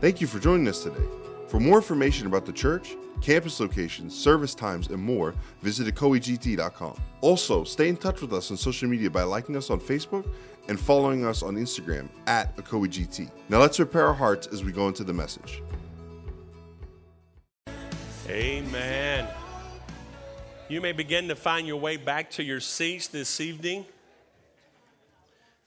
Thank you for joining us today. For more information about the church, campus locations, service times, and more, visit ecoegt.com. Also, stay in touch with us on social media by liking us on Facebook and following us on Instagram at ecoegt. Now let's prepare our hearts as we go into the message. Amen. You may begin to find your way back to your seats this evening.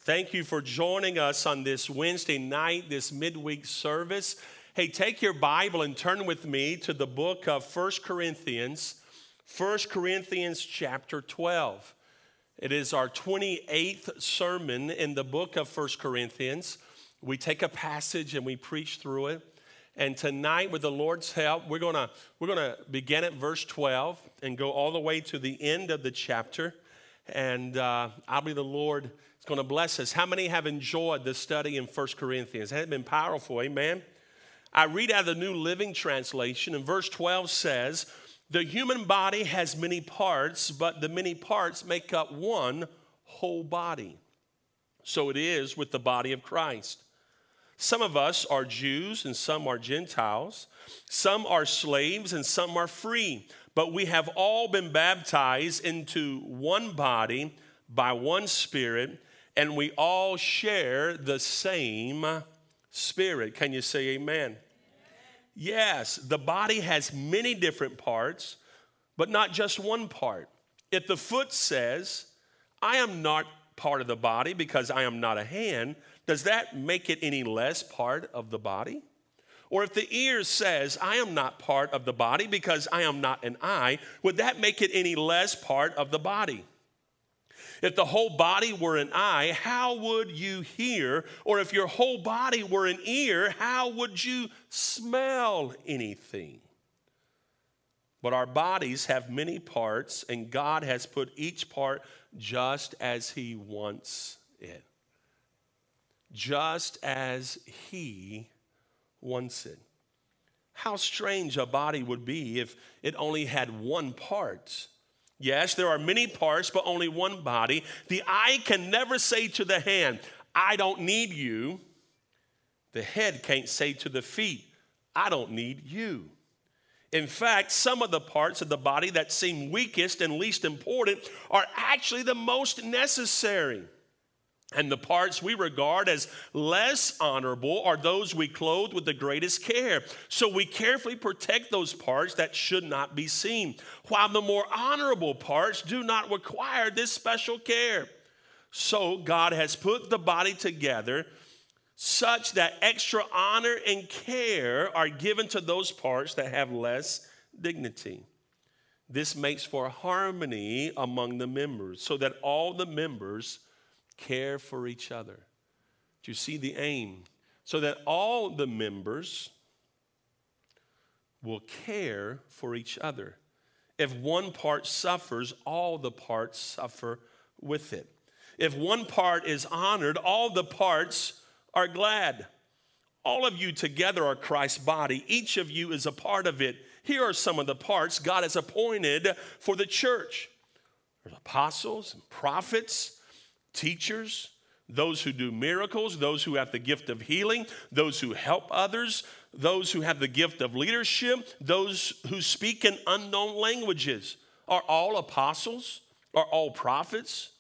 Thank you for joining us on this Wednesday night, this midweek service. Hey, take your Bible and turn with me to the book of First Corinthians, First Corinthians chapter 12. It is our 28th sermon in the book of First Corinthians. We take a passage and we preach through it. And tonight, with the Lord's help, we're gonna, we're gonna begin at verse 12 and go all the way to the end of the chapter. And uh, I believe the Lord going to bless us. How many have enjoyed the study in First Corinthians? Has it been powerful? Amen. I read out of the New Living Translation, and verse 12 says, The human body has many parts, but the many parts make up one whole body. So it is with the body of Christ. Some of us are Jews and some are Gentiles. Some are slaves and some are free. But we have all been baptized into one body by one Spirit and we all share the same spirit. Can you say amen? Yes, the body has many different parts, but not just one part. If the foot says, I am not part of the body because I am not a hand, does that make it any less part of the body? Or if the ear says, I am not part of the body because I am not an eye, would that make it any less part of the body? If the whole body were an eye, how would you hear? Or if your whole body were an ear, how would you smell anything? But our bodies have many parts, and God has put each part just as He wants it. Just as He wants it. How strange a body would be if it only had one part Yes, there are many parts, but only one body. The eye can never say to the hand, I don't need you. The head can't say to the feet, I don't need you. In fact, some of the parts of the body that seem weakest and least important are actually the most necessary. And the parts we regard as less honorable are those we clothe with the greatest care. So we carefully protect those parts that should not be seen, while the more honorable parts do not require this special care. So God has put the body together such that extra honor and care are given to those parts that have less dignity. This makes for harmony among the members, so that all the members care for each other. Do you see the aim? So that all the members will care for each other. If one part suffers, all the parts suffer with it. If one part is honored, all the parts are glad. All of you together are Christ's body. Each of you is a part of it. Here are some of the parts God has appointed for the church there's apostles and prophets teachers, those who do miracles, those who have the gift of healing, those who help others, those who have the gift of leadership, those who speak in unknown languages. Are all apostles? Are all prophets?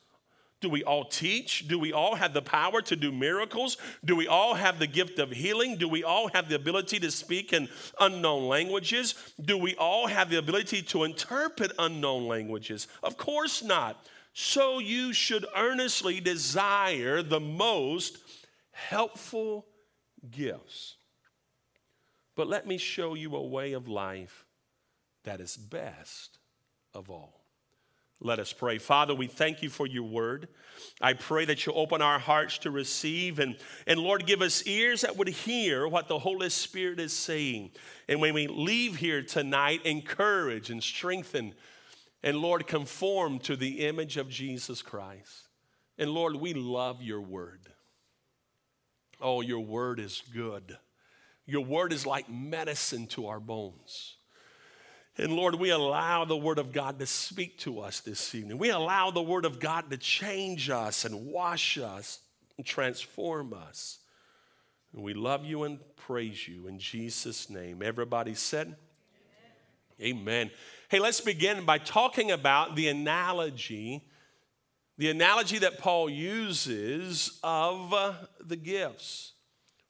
Do we all teach? Do we all have the power to do miracles? Do we all have the gift of healing? Do we all have the ability to speak in unknown languages? Do we all have the ability to interpret unknown languages? Of course not so you should earnestly desire the most helpful gifts. But let me show you a way of life that is best of all. Let us pray. Father, we thank you for your word. I pray that you open our hearts to receive and, and Lord, give us ears that would hear what the Holy Spirit is saying. And when we leave here tonight, encourage and strengthen and Lord, conform to the image of Jesus Christ. And Lord, we love your word. Oh, your word is good. Your word is like medicine to our bones. And Lord, we allow the Word of God to speak to us this evening. We allow the Word of God to change us and wash us and transform us. And We love you and praise you in Jesus' name. Everybody said, Amen. Hey, let's begin by talking about the analogy, the analogy that Paul uses of uh, the gifts.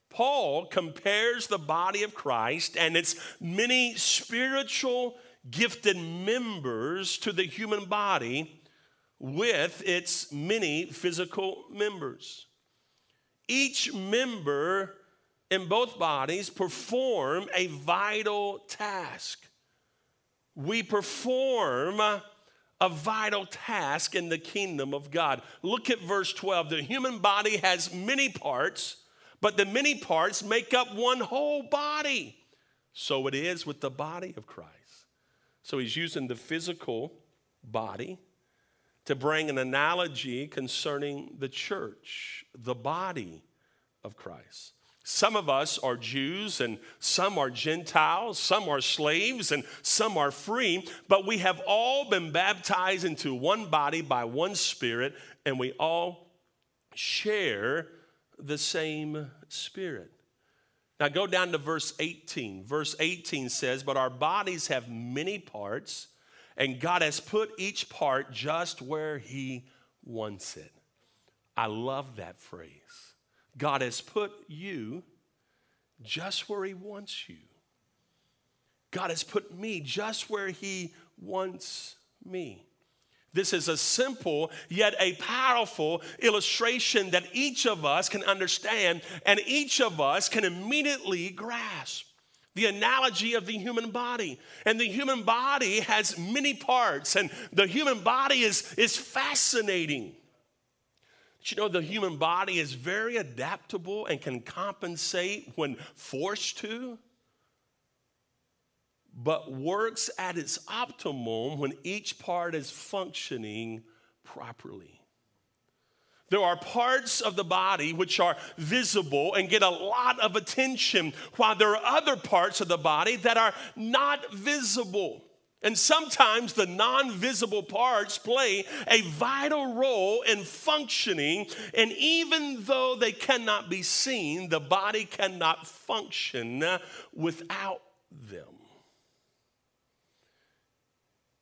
Paul compares the body of Christ and its many spiritual gifted members to the human body with its many physical members. Each member in both bodies perform a vital task. We perform a vital task in the kingdom of God. Look at verse 12. The human body has many parts, but the many parts make up one whole body. So it is with the body of Christ. So he's using the physical body to bring an analogy concerning the church, the body of Christ. Some of us are Jews and some are Gentiles, some are slaves and some are free, but we have all been baptized into one body by one spirit, and we all share the same spirit. Now go down to verse 18. Verse 18 says, But our bodies have many parts and God has put each part just where He wants it. I love that phrase. God has put you just where He wants you. God has put me just where He wants me. This is a simple yet a powerful illustration that each of us can understand and each of us can immediately grasp the analogy of the human body. And the human body has many parts, and the human body is, is fascinating. You know, the human body is very adaptable and can compensate when forced to, but works at its optimum when each part is functioning properly. There are parts of the body which are visible and get a lot of attention, while there are other parts of the body that are not visible. And sometimes the non visible parts play a vital role in functioning. And even though they cannot be seen, the body cannot function without them.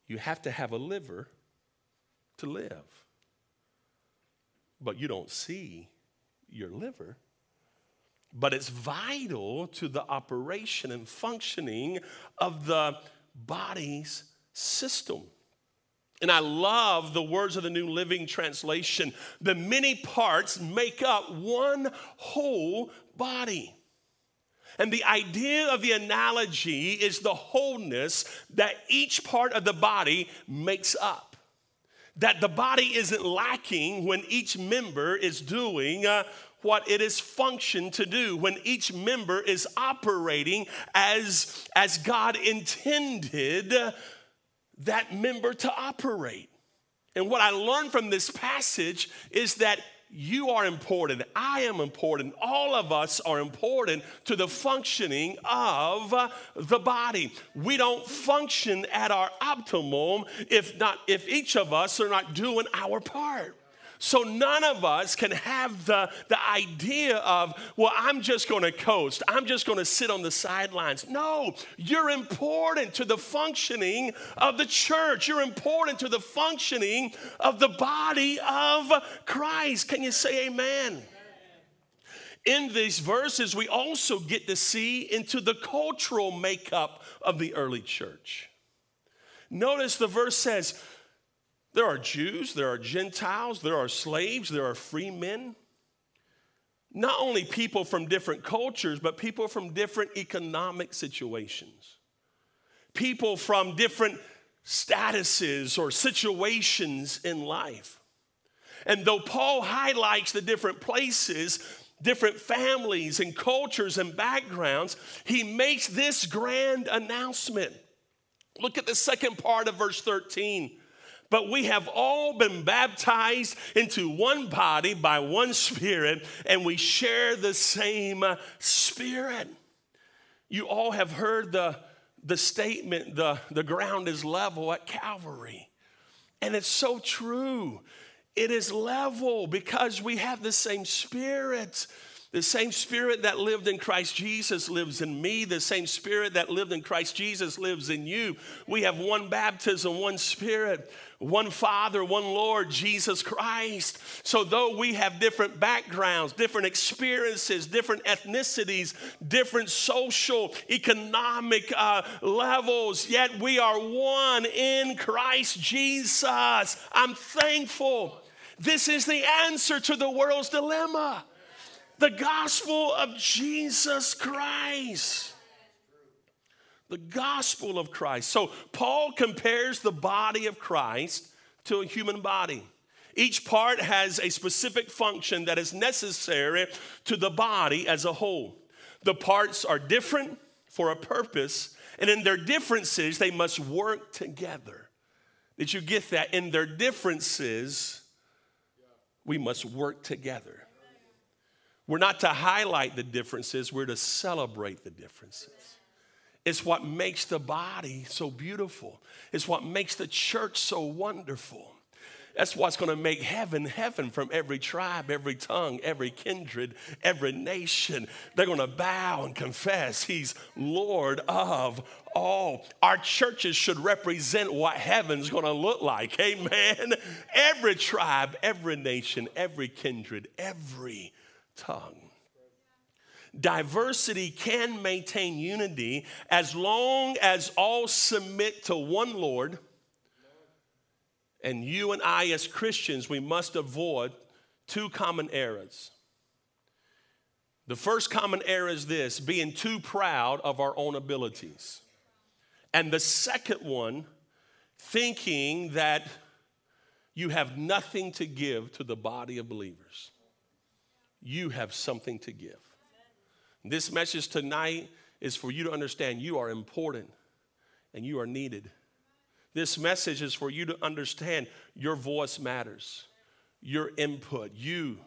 You have to have a liver to live but you don't see your liver. But it's vital to the operation and functioning of the body's system. And I love the words of the New Living Translation. The many parts make up one whole body. And the idea of the analogy is the wholeness that each part of the body makes up that the body isn't lacking when each member is doing uh, what it is functioned to do, when each member is operating as, as God intended that member to operate. And what I learned from this passage is that you are important. I am important. All of us are important to the functioning of the body. We don't function at our optimum if not if each of us are not doing our part. So none of us can have the, the idea of, well, I'm just going to coast. I'm just going to sit on the sidelines. No, you're important to the functioning of the church. You're important to the functioning of the body of Christ. Can you say amen? In these verses, we also get to see into the cultural makeup of the early church. Notice the verse says, there are Jews, there are Gentiles, there are slaves, there are free men. Not only people from different cultures, but people from different economic situations. People from different statuses or situations in life. And though Paul highlights the different places, different families and cultures and backgrounds, he makes this grand announcement. Look at the second part of verse 13 but we have all been baptized into one body by one spirit, and we share the same spirit. You all have heard the, the statement, the, the ground is level at Calvary. And it's so true. It is level because we have the same spirit. The same spirit that lived in Christ Jesus lives in me. The same spirit that lived in Christ Jesus lives in you. We have one baptism, one spirit, one Father, one Lord, Jesus Christ. So, though we have different backgrounds, different experiences, different ethnicities, different social, economic uh, levels, yet we are one in Christ Jesus. I'm thankful. This is the answer to the world's dilemma the gospel of Jesus Christ. The gospel of Christ. So, Paul compares the body of Christ to a human body. Each part has a specific function that is necessary to the body as a whole. The parts are different for a purpose, and in their differences, they must work together. Did you get that? In their differences, we must work together. We're not to highlight the differences, we're to celebrate the differences. It's what makes the body so beautiful, it's what makes the church so wonderful. That's what's going to make heaven heaven from every tribe, every tongue, every kindred, every nation. They're going to bow and confess He's Lord of all. Our churches should represent what heaven's going to look like. Amen. Every tribe, every nation, every kindred, every tongue. Diversity can maintain unity as long as all submit to one Lord. And you and I, as Christians, we must avoid two common errors. The first common error is this being too proud of our own abilities. And the second one, thinking that you have nothing to give to the body of believers you have something to give. This message tonight is for you to understand you are important and you are needed. This message is for you to understand your voice matters, your input. You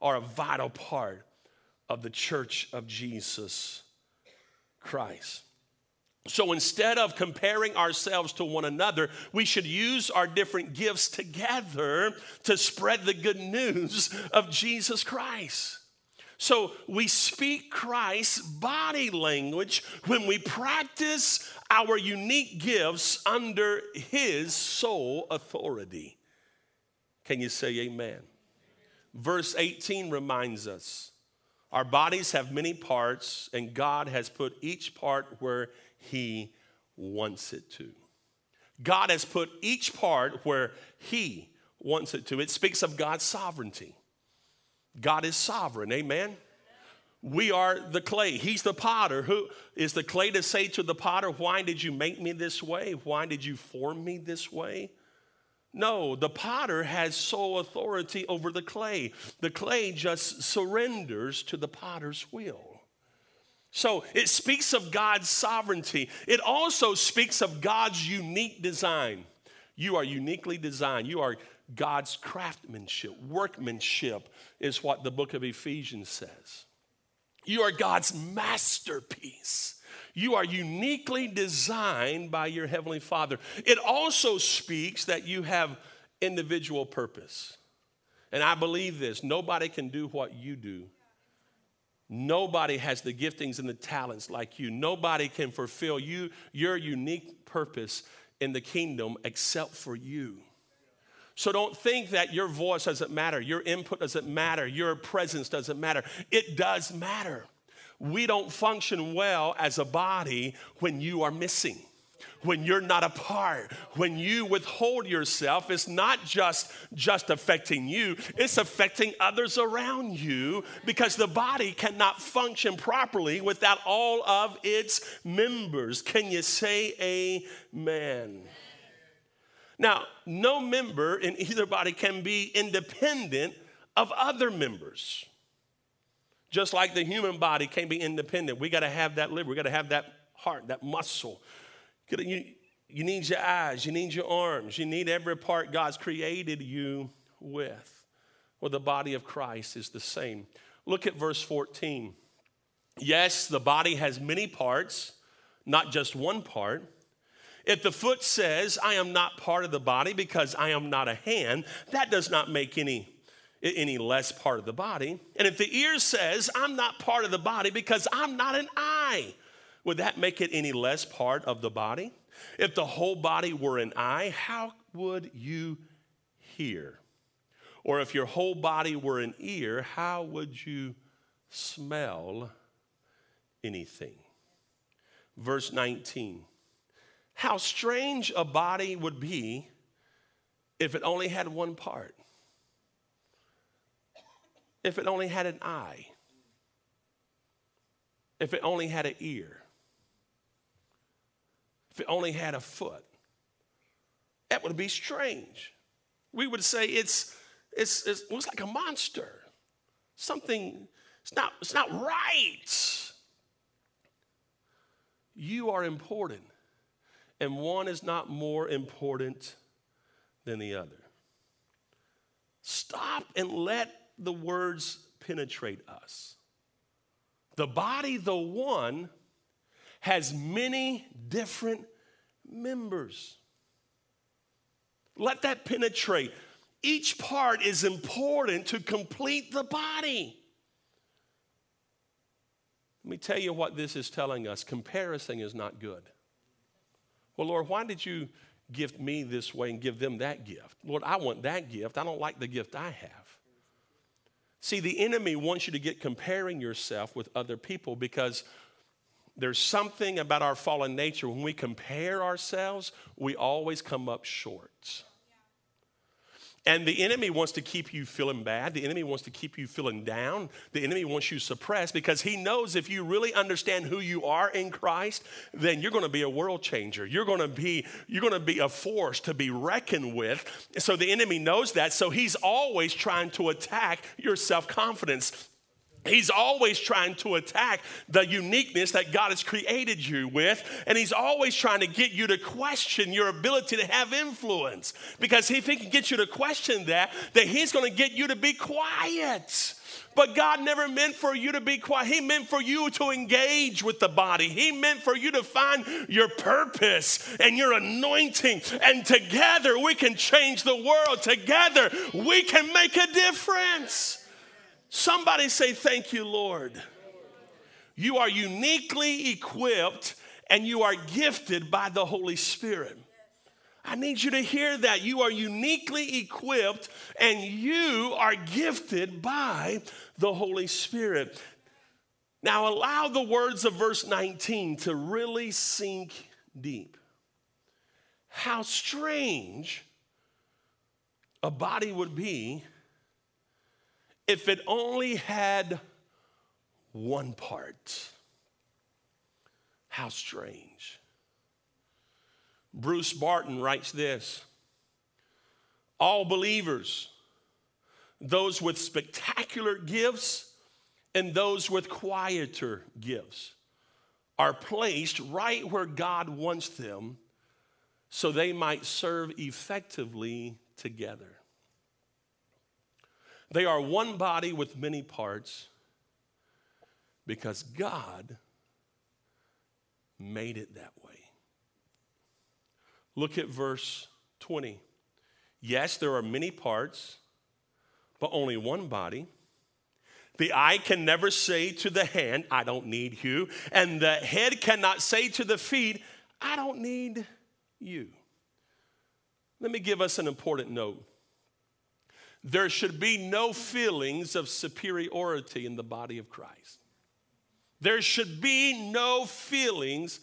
are a vital part of the church of Jesus Christ. So instead of comparing ourselves to one another, we should use our different gifts together to spread the good news of Jesus Christ. So we speak Christ's body language when we practice our unique gifts under his sole authority. Can you say amen? Verse 18 reminds us our bodies have many parts, and God has put each part where he wants it to. God has put each part where He wants it to. It speaks of God's sovereignty. God is sovereign, amen? We are the clay. He's the potter. Who is the clay to say to the potter, Why did you make me this way? Why did you form me this way? No, the potter has sole authority over the clay. The clay just surrenders to the potter's will. So it speaks of God's sovereignty. It also speaks of God's unique design. You are uniquely designed. You are God's craftsmanship, workmanship, is what the book of Ephesians says. You are God's masterpiece. You are uniquely designed by your Heavenly Father. It also speaks that you have individual purpose. And I believe this nobody can do what you do Nobody has the giftings and the talents like you. Nobody can fulfill you your unique purpose in the kingdom except for you. So don't think that your voice doesn't matter, your input doesn't matter, your presence doesn't matter. It does matter. We don't function well as a body when you are missing when you're not a part, when you withhold yourself, it's not just just affecting you, it's affecting others around you because the body cannot function properly without all of its members. Can you say amen? Now, no member in either body can be independent of other members. Just like the human body can't be independent, we got to have that liver, we got to have that heart, that muscle. You, you need your eyes, you need your arms, you need every part God's created you with. Well, the body of Christ is the same. Look at verse 14. Yes, the body has many parts, not just one part. If the foot says, I am not part of the body because I am not a hand, that does not make any, any less part of the body. And if the ear says, I'm not part of the body because I'm not an eye, would that make it any less part of the body? If the whole body were an eye, how would you hear? Or if your whole body were an ear, how would you smell anything? Verse 19. How strange a body would be if it only had one part if it only had an eye, if it only had an ear, if it only had a foot. That would be strange. We would say it's, it's, it's, it looks like a monster. Something, it's not, it's not right. You are important, and one is not more important than the other. Stop and let the words penetrate us. The body, the one, has many different members. Let that penetrate. Each part is important to complete the body. Let me tell you what this is telling us comparison is not good. Well, Lord, why did you gift me this way and give them that gift? Lord, I want that gift. I don't like the gift I have. See, the enemy wants you to get comparing yourself with other people because there's something about our fallen nature. When we compare ourselves, we always come up short. And the enemy wants to keep you feeling bad. The enemy wants to keep you feeling down. The enemy wants you suppressed because he knows if you really understand who you are in Christ, then you're going to be a world changer. You're going to be you're going to be a force to be reckoned with. So the enemy knows that. So he's always trying to attack your self-confidence. He's always trying to attack the uniqueness that God has created you with. And he's always trying to get you to question your ability to have influence. Because if he can get you to question that, then he's going to get you to be quiet. But God never meant for you to be quiet. He meant for you to engage with the body. He meant for you to find your purpose and your anointing. And together we can change the world. Together we can make a difference. Somebody say, Thank you, Lord. You are uniquely equipped and you are gifted by the Holy Spirit. I need you to hear that. You are uniquely equipped and you are gifted by the Holy Spirit. Now, allow the words of verse 19 to really sink deep. How strange a body would be if it only had one part. How strange. Bruce Barton writes this All believers, those with spectacular gifts and those with quieter gifts, are placed right where God wants them so they might serve effectively together. They are one body with many parts because God made it that way. Look at verse 20. Yes, there are many parts, but only one body. The eye can never say to the hand, I don't need you. And the head cannot say to the feet, I don't need you. Let me give us an important note there should be no feelings of superiority in the body of Christ. There should be no feelings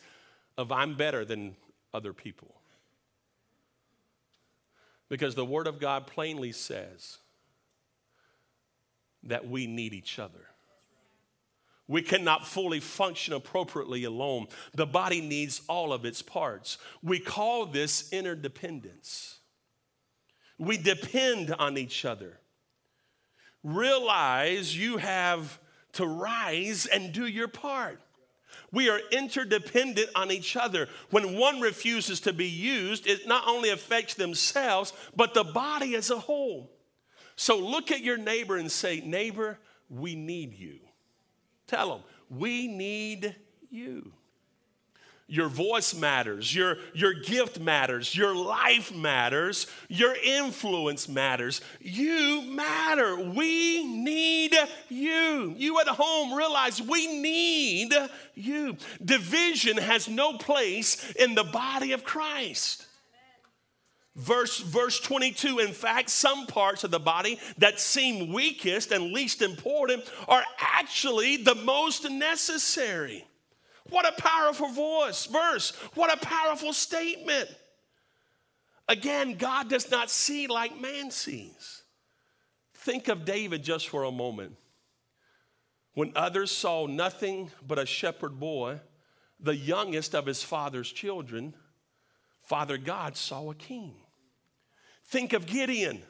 of I'm better than other people. Because the Word of God plainly says that we need each other. We cannot fully function appropriately alone. The body needs all of its parts. We call this interdependence. We depend on each other. Realize you have to rise and do your part. We are interdependent on each other. When one refuses to be used, it not only affects themselves, but the body as a whole. So look at your neighbor and say, Neighbor, we need you. Tell them, we need you. Your voice matters. Your, your gift matters. Your life matters. Your influence matters. You matter. We need you. You at home realize we need you. Division has no place in the body of Christ. Verse, verse 22 in fact some parts of the body that seem weakest and least important are actually the most necessary what a powerful voice, verse. What a powerful statement. Again, God does not see like man sees. Think of David just for a moment. When others saw nothing but a shepherd boy, the youngest of his father's children, Father God saw a king. Think of Gideon.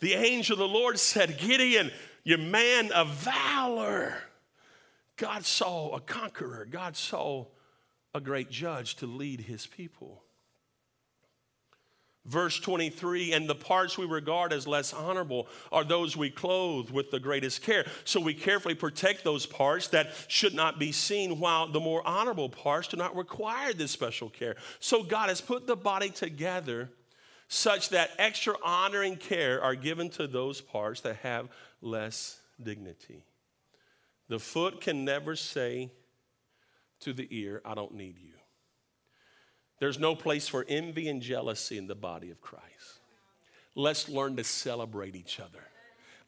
The angel of the Lord said, Gideon, you man of valor. God saw a conqueror, God saw a great judge to lead his people. Verse 23 and the parts we regard as less honorable are those we clothe with the greatest care. So we carefully protect those parts that should not be seen, while the more honorable parts do not require this special care. So God has put the body together such that extra honor and care are given to those parts that have less dignity. The foot can never say to the ear, I don't need you. There's no place for envy and jealousy in the body of Christ. Let's learn to celebrate each other.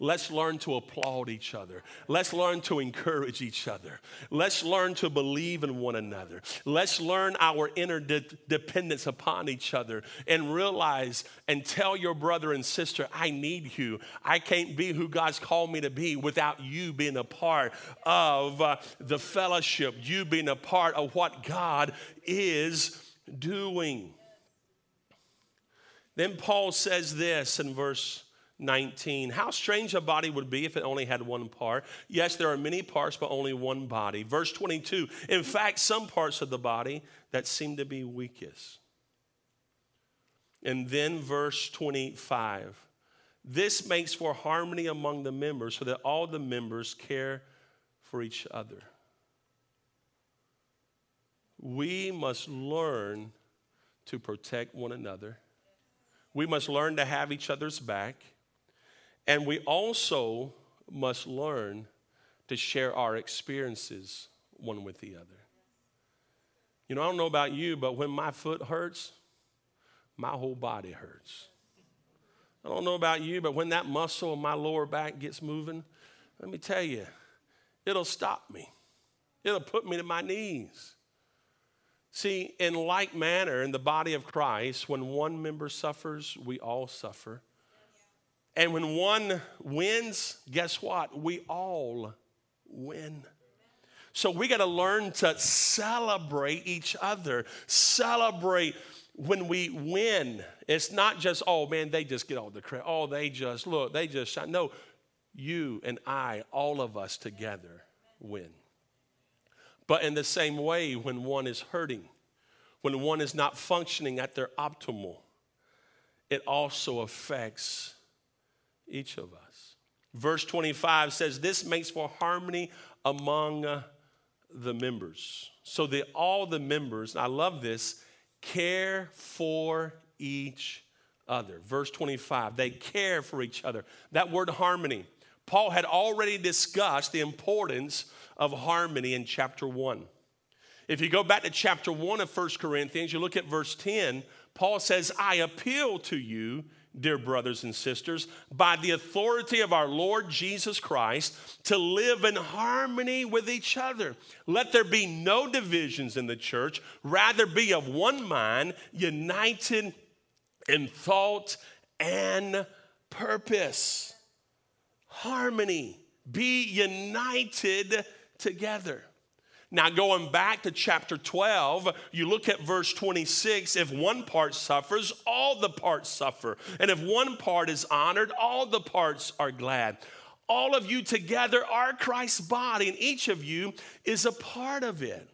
Let's learn to applaud each other. Let's learn to encourage each other. Let's learn to believe in one another. Let's learn our interdependence upon each other and realize and tell your brother and sister, I need you. I can't be who God's called me to be without you being a part of uh, the fellowship, you being a part of what God is doing. Then Paul says this in verse 19. How strange a body would be if it only had one part. Yes, there are many parts, but only one body. Verse 22 In fact, some parts of the body that seem to be weakest. And then verse 25 This makes for harmony among the members so that all the members care for each other. We must learn to protect one another. We must learn to have each other's back. And we also must learn to share our experiences one with the other. You know, I don't know about you, but when my foot hurts, my whole body hurts. I don't know about you, but when that muscle in my lower back gets moving, let me tell you, it'll stop me. It'll put me to my knees. See, in like manner, in the body of Christ, when one member suffers, we all suffer. And when one wins, guess what? We all win. So we got to learn to celebrate each other, celebrate when we win. It's not just, oh man, they just get all the credit. Oh, they just, look, they just shine. No, you and I, all of us together win. But in the same way, when one is hurting, when one is not functioning at their optimal, it also affects each of us. Verse 25 says, This makes for harmony among the members. So that all the members, I love this, care for each other. Verse 25, they care for each other. That word harmony, Paul had already discussed the importance of harmony in chapter 1. If you go back to chapter 1 of 1 Corinthians, you look at verse 10, Paul says, I appeal to you dear brothers and sisters, by the authority of our Lord Jesus Christ, to live in harmony with each other. Let there be no divisions in the church, rather, be of one mind, united in thought and purpose. Harmony, be united together. Now, going back to chapter 12, you look at verse 26 if one part suffers, all the parts suffer. And if one part is honored, all the parts are glad. All of you together are Christ's body, and each of you is a part of it.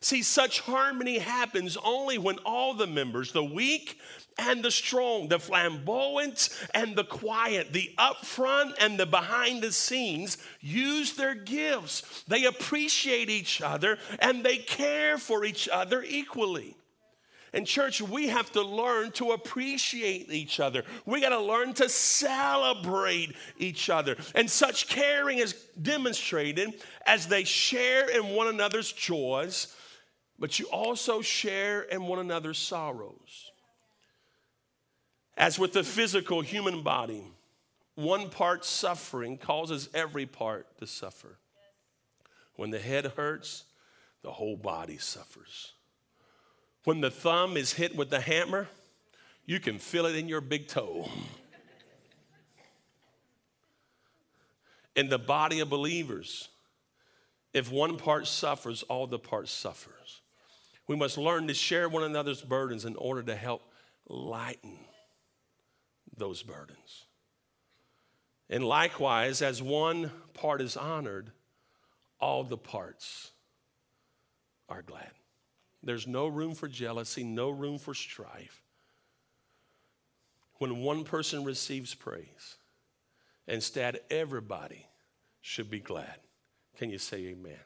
See, such harmony happens only when all the members, the weak and the strong, the flamboyant and the quiet, the upfront and the behind the scenes, use their gifts. They appreciate each other and they care for each other equally. In church, we have to learn to appreciate each other. We got to learn to celebrate each other. And such caring is demonstrated as they share in one another's joys, but you also share in one another's sorrows. As with the physical human body, one part suffering causes every part to suffer. When the head hurts, the whole body suffers. When the thumb is hit with the hammer, you can feel it in your big toe. in the body of believers, if one part suffers, all the parts suffers. We must learn to share one another's burdens in order to help lighten those burdens. And likewise, as one part is honored, all the parts are glad. There's no room for jealousy, no room for strife. When one person receives praise, instead, everybody should be glad. Can you say amen?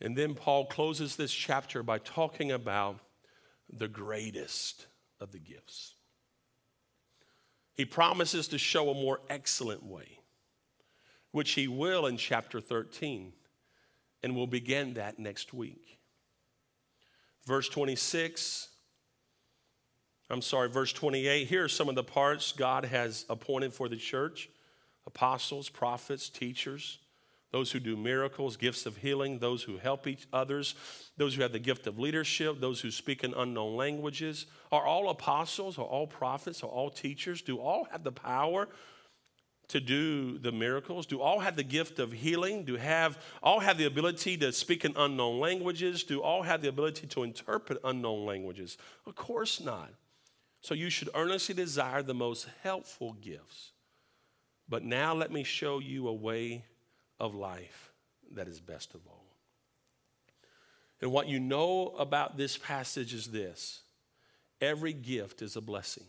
And then Paul closes this chapter by talking about the greatest of the gifts. He promises to show a more excellent way, which he will in chapter 13, and we'll begin that next week. Verse 26, I'm sorry, verse 28. Here are some of the parts God has appointed for the church apostles, prophets, teachers, those who do miracles, gifts of healing, those who help each others, those who have the gift of leadership, those who speak in unknown languages. Are all apostles, are all prophets, are all teachers? Do all have the power to do the miracles? Do all have the gift of healing? Do have all have the ability to speak in unknown languages? Do all have the ability to interpret unknown languages? Of course not. So you should earnestly desire the most helpful gifts. But now let me show you a way of life that is best of all. And what you know about this passage is this every gift is a blessing.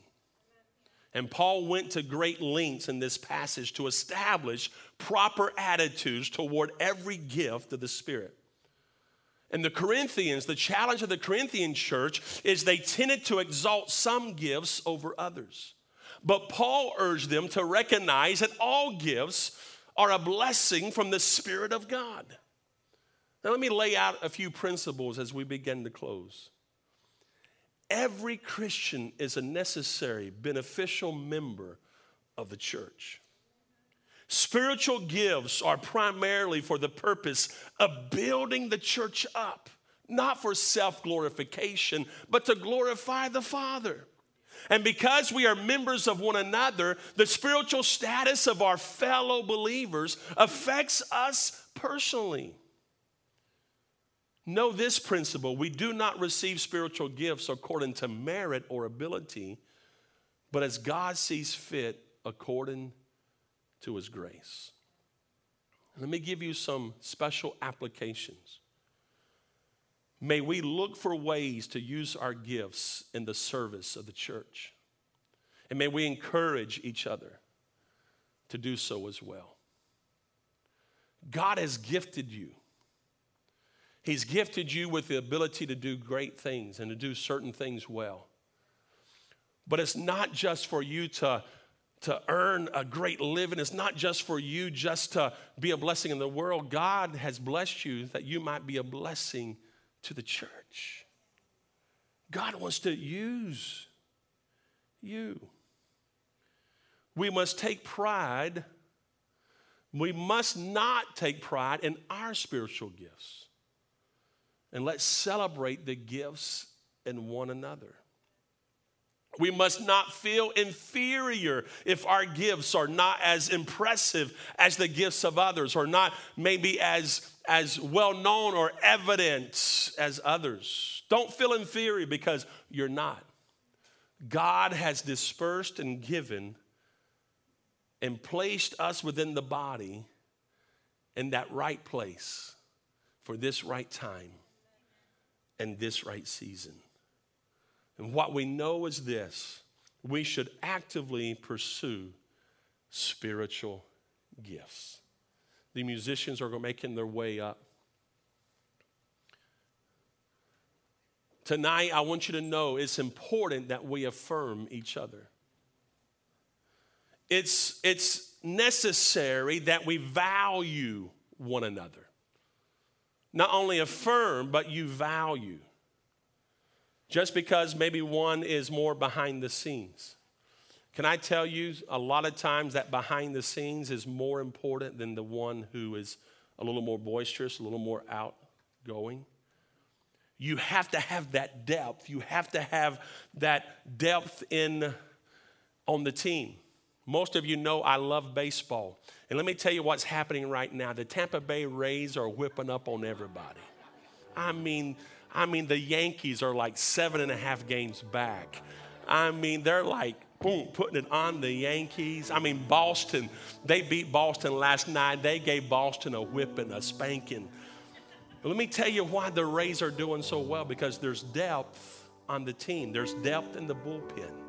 And Paul went to great lengths in this passage to establish proper attitudes toward every gift of the Spirit. And the Corinthians, the challenge of the Corinthian church is they tended to exalt some gifts over others. But Paul urged them to recognize that all gifts are a blessing from the Spirit of God. Now, let me lay out a few principles as we begin to close. Every Christian is a necessary, beneficial member of the church. Spiritual gifts are primarily for the purpose of building the church up, not for self glorification, but to glorify the Father. And because we are members of one another, the spiritual status of our fellow believers affects us personally. Know this principle we do not receive spiritual gifts according to merit or ability, but as God sees fit according to his grace. Let me give you some special applications. May we look for ways to use our gifts in the service of the church. And may we encourage each other to do so as well. God has gifted you He's gifted you with the ability to do great things and to do certain things well. But it's not just for you to, to earn a great living. It's not just for you just to be a blessing in the world. God has blessed you that you might be a blessing to the church. God wants to use you. We must take pride. We must not take pride in our spiritual gifts and let's celebrate the gifts in one another. We must not feel inferior if our gifts are not as impressive as the gifts of others, or not maybe as, as well known or evident as others. Don't feel inferior because you're not. God has dispersed and given and placed us within the body in that right place for this right time and this right season. And what we know is this we should actively pursue spiritual gifts. The musicians are making their way up. Tonight, I want you to know it's important that we affirm each other. It's, it's necessary that we value one another. Not only affirm, but you value. Just because maybe one is more behind the scenes. Can I tell you, a lot of times that behind the scenes is more important than the one who is a little more boisterous, a little more outgoing? You have to have that depth. You have to have that depth in on the team. Most of you know I love baseball. And let me tell you what's happening right now. The Tampa Bay Rays are whipping up on everybody. I mean, I mean, the Yankees are like seven and a half games back. I mean, they're like, boom, putting it on the Yankees. I mean, Boston, they beat Boston last night. They gave Boston a whipping, a spanking. But let me tell you why the Rays are doing so well because there's depth on the team, there's depth in the bullpen.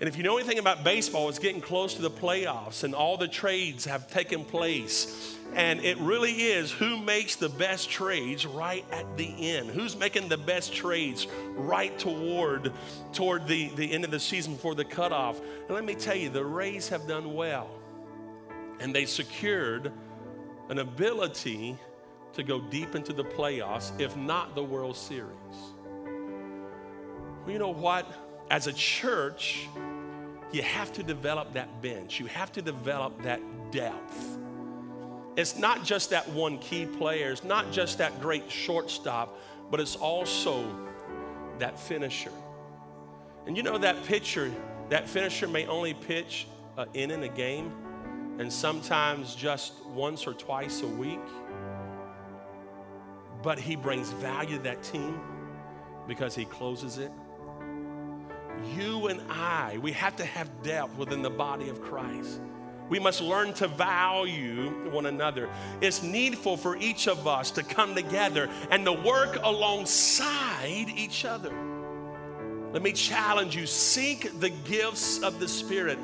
And if you know anything about baseball, it's getting close to the playoffs and all the trades have taken place. And it really is who makes the best trades right at the end. Who's making the best trades right toward, toward the, the end of the season before the cutoff. And let me tell you, the Rays have done well. And they secured an ability to go deep into the playoffs, if not the World Series. Well, you know what? As a church, you have to develop that bench, you have to develop that depth. It's not just that one key player, it's not just that great shortstop, but it's also that finisher. And you know that pitcher, that finisher may only pitch an inning a game, and sometimes just once or twice a week but he brings value to that team because he closes it. You and I, we have to have depth within the body of Christ. We must learn to value one another. It's needful for each of us to come together and to work alongside each other. Let me challenge you seek the gifts of the Spirit,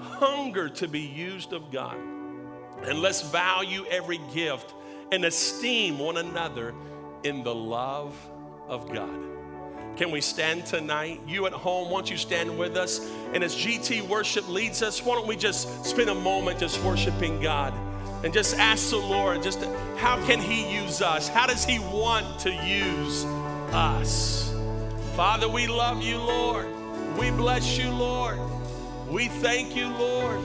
hunger to be used of God. And let's value every gift and esteem one another in the love of God. Can we stand tonight? You at home, won't you stand with us? And as GT worship leads us, why don't we just spend a moment just worshiping God and just ask the Lord, just how can He use us? How does He want to use us? Father, we love you, Lord. We bless you, Lord. We thank you, Lord.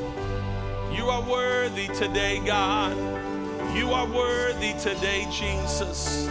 You are worthy today, God. You are worthy today, Jesus.